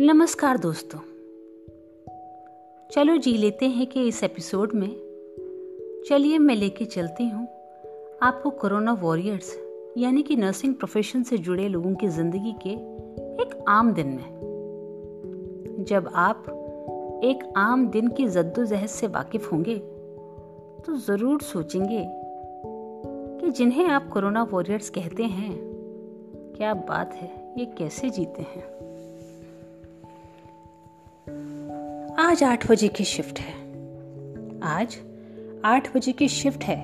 नमस्कार दोस्तों। चलो जी लेते हैं कि इस एपिसोड में चलिए मैं लेके चलती हूँ आपको कोरोना वॉरियर्स, यानी कि नर्सिंग प्रोफेशन से जुड़े लोगों की ज़िंदगी के एक आम दिन में। जब आप एक आम दिन की जद्दोजहद से वाकिफ होंगे तो ज़रूर सोचेंगे कि जिन्हें आप कोरोना वॉरियर्स कहते हैं, क्या बात है, ये कैसे जीते हैं? आज आठ बजे की शिफ्ट है। आज आठ बजे की शिफ्ट है,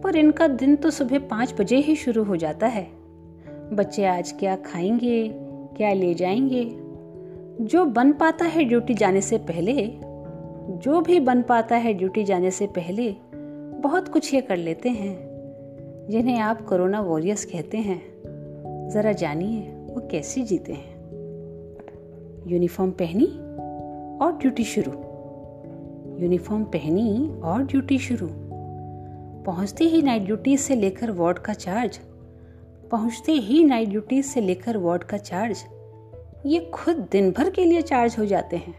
पर इनका दिन तो सुबह पाँच बजे ही शुरू हो जाता है। बच्चे आज क्या खाएँगे, क्या ले जाएँगे? जो बन पाता है ड्यूटी जाने से पहले, जो भी बन पाता है ड्यूटी जाने से पहले, बहुत कुछ ये कर लेते हैं, जिन्हें आप कोरोना वॉरियर्स कहते हैं। ज़रा जानिए, वो कैसे जीते हैं। यूनिफॉर्म पहनी? और ड्यूटी शुरू। यूनिफॉर्म पहनी और ड्यूटी शुरू। पहुँचते ही नाइट ड्यूटी से लेकर वार्ड का चार्ज पहुँचते ही नाइट ड्यूटी से लेकर वार्ड का चार्ज ये खुद दिन भर के लिए चार्ज हो जाते हैं।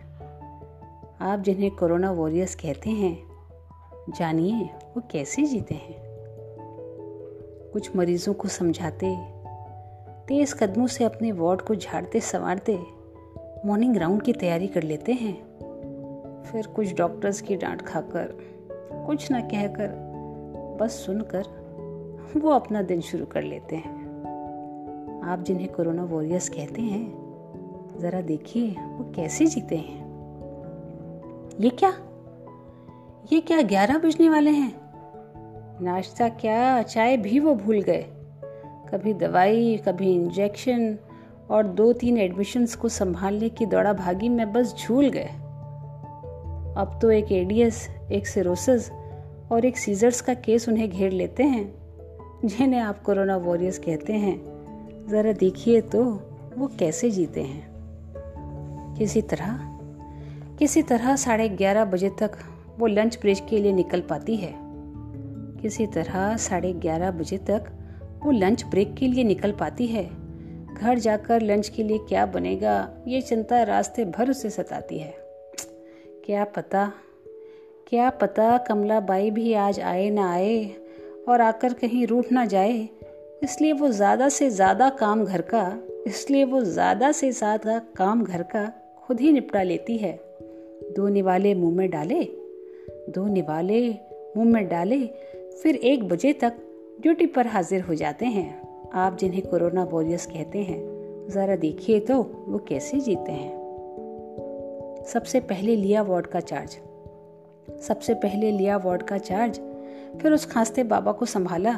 आप जिन्हें कोरोना वॉरियर्स कहते हैं, जानिए वो कैसे जीते हैं। कुछ मरीजों को समझाते, तेज कदमों से अपने वार्ड को झाड़ते संवारते मॉर्निंग राउंड की तैयारी कर लेते हैं। फिर कुछ डॉक्टर्स की डांट खाकर, कुछ ना कहकर, बस सुनकर वो अपना दिन शुरू कर लेते हैं। आप जिन्हें कोरोना वॉरियर्स कहते हैं, ज़रा देखिए वो कैसे जीते हैं। ये क्या? ये क्या ग्यारह बजने वाले हैं? नाश्ता क्या? चाय भी वो भूल गए। कभी दवाई, कभी इंजेक्शन और दो तीन एडमिशन्स को संभालने की दौड़ा भागी में बस झूल गए। अब तो एक एडीएस एक सिरोसिस और एक सीजर्स का केस उन्हें घेर लेते हैं, जिन्हें आप कोरोना वॉरियर्स कहते हैं। ज़रा देखिए तो वो कैसे जीते हैं। किसी तरह किसी तरह साढ़े ग्यारह बजे तक वो लंच ब्रेक के लिए निकल पाती है। किसी तरह साढ़े ग्यारह बजे तक वो लंच ब्रेक के लिए निकल पाती है। घर जाकर लंच के लिए क्या बनेगा? ये चिंता रास्ते भर उसे सताती है। क्या पता? क्या पता कमला बाई भी आज आए ना आए और आकर कहीं रूठ ना जाए। इसलिए वो ज़्यादा से ज़्यादा काम घर का, इसलिए वो ज़्यादा से ज़्यादा काम घर का खुद ही निपटा लेती है। दो निवाले मुँह में डाले, दो निवाले मुँह में डाले, फिर एक बजे तक ड्यूटी पर हाजिर हो जाते हैं। आप जिन्हें कोरोना वॉरियर्स कहते हैं, ज़रा देखिए तो वो कैसे जीते हैं। सबसे पहले लिया वार्ड का चार्ज। सबसे पहले लिया वार्ड का चार्ज, फिर उस खांसते बाबा को संभाला।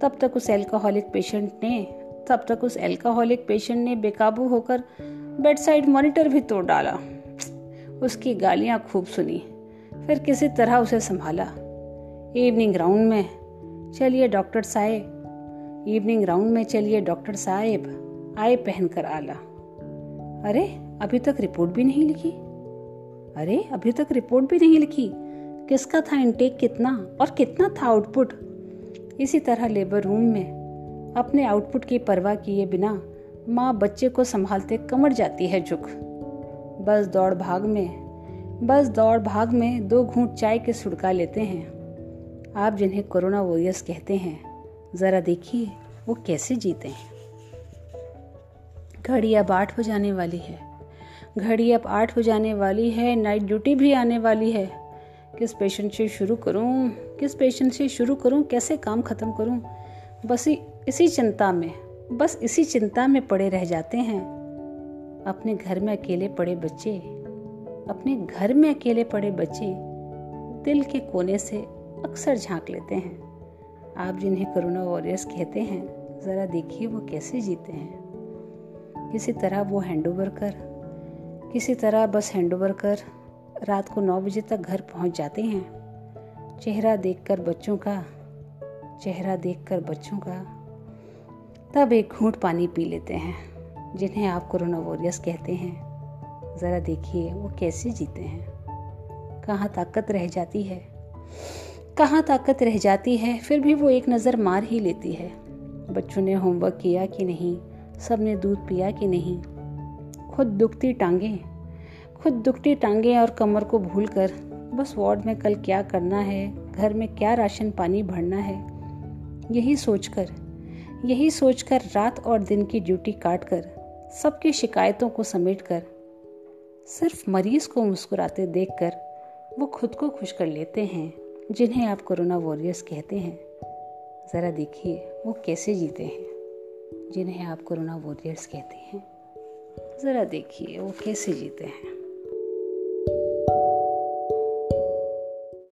तब तक उस एल्कोहलिक पेशेंट ने, तब तक उस एल्कोहलिक पेशेंट ने बेकाबू होकर बेड साइड मॉनिटर भी तोड़ डाला। उसकी गालियाँ खूब सुनी, फिर किसी तरह उसे संभाला। इवनिंग राउंड में, चलिए डॉक्टर साहब इवनिंग राउंड में चलिए डॉक्टर साहेब आए पहनकर आला। अरे, अभी तक रिपोर्ट भी नहीं लिखी। अरे, अभी तक रिपोर्ट भी नहीं लिखी। किसका था इनटेक कितना और कितना था आउटपुट इसी तरह लेबर रूम में अपने आउटपुट की परवाह किए बिना माँ बच्चे को संभालते कमर जाती है झुक। बस दौड़ भाग में, बस दौड़ भाग में दो घूंट चाय के सुड़का लेते हैं। आप जिन्हें कोरोना वॉरियर्स कहते हैं ज़रा देखिए, वो कैसे जीते हैं। घड़ी अब आठ हो जाने वाली है। घड़ी अब आठ हो जाने वाली है। नाइट ड्यूटी भी आने वाली है। किस पेशेंट से शुरू करूँ? किस पेशेंट से शुरू करूँ? कैसे काम ख़त्म करूँ? बस इसी चिंता में, बस इसी चिंता में पड़े रह जाते हैं। अपने घर में अकेले पड़े बच्चे, अपने घर में अकेले पड़े बच्चे, दिल के कोने से अक्सर झाँक लेते हैं। आप जिन्हें कोरोना वॉरियर्स कहते हैं, ज़रा देखिए वो कैसे जीते हैं। किसी तरह वो हैंड ओवर कर, किसी तरह बस हैंड ओवर कर रात को नौ बजे तक घर पहुँच जाते हैं। चेहरा देखकर बच्चों का, चेहरा देखकर बच्चों का, तब एक घूंट पानी पी लेते हैं, जिन्हें आप कोरोना वॉरियर्स कहते हैं। ज़रा देखिए वो कैसे जीते हैं। कहाँ ताकत रह जाती है। कहाँ ताकत रह जाती है, फिर भी वो एक नज़र मार ही लेती है। बच्चों ने होमवर्क किया कि नहीं? सबने दूध पिया कि नहीं? खुद दुखती टांगे। खुद दुखती टांगे और कमर को भूल कर बस वार्ड में कल क्या करना है? घर में क्या राशन पानी भरना है? यही सोचकर यही सोचकर रात और दिन की ड्यूटी काट कर सबकी शिकायतों को समेटकर, सिर्फ़ मरीज़ को मुस्कुराते देखकर वो खुद को खुश कर लेते हैं। जिन्हें आप कोरोना वॉरियर्स कहते हैं, ज़रा देखिए वो कैसे जीते हैं। जिन्हें आप कोरोना वॉरियर्स कहते हैं, ज़रा देखिए वो कैसे जीते हैं।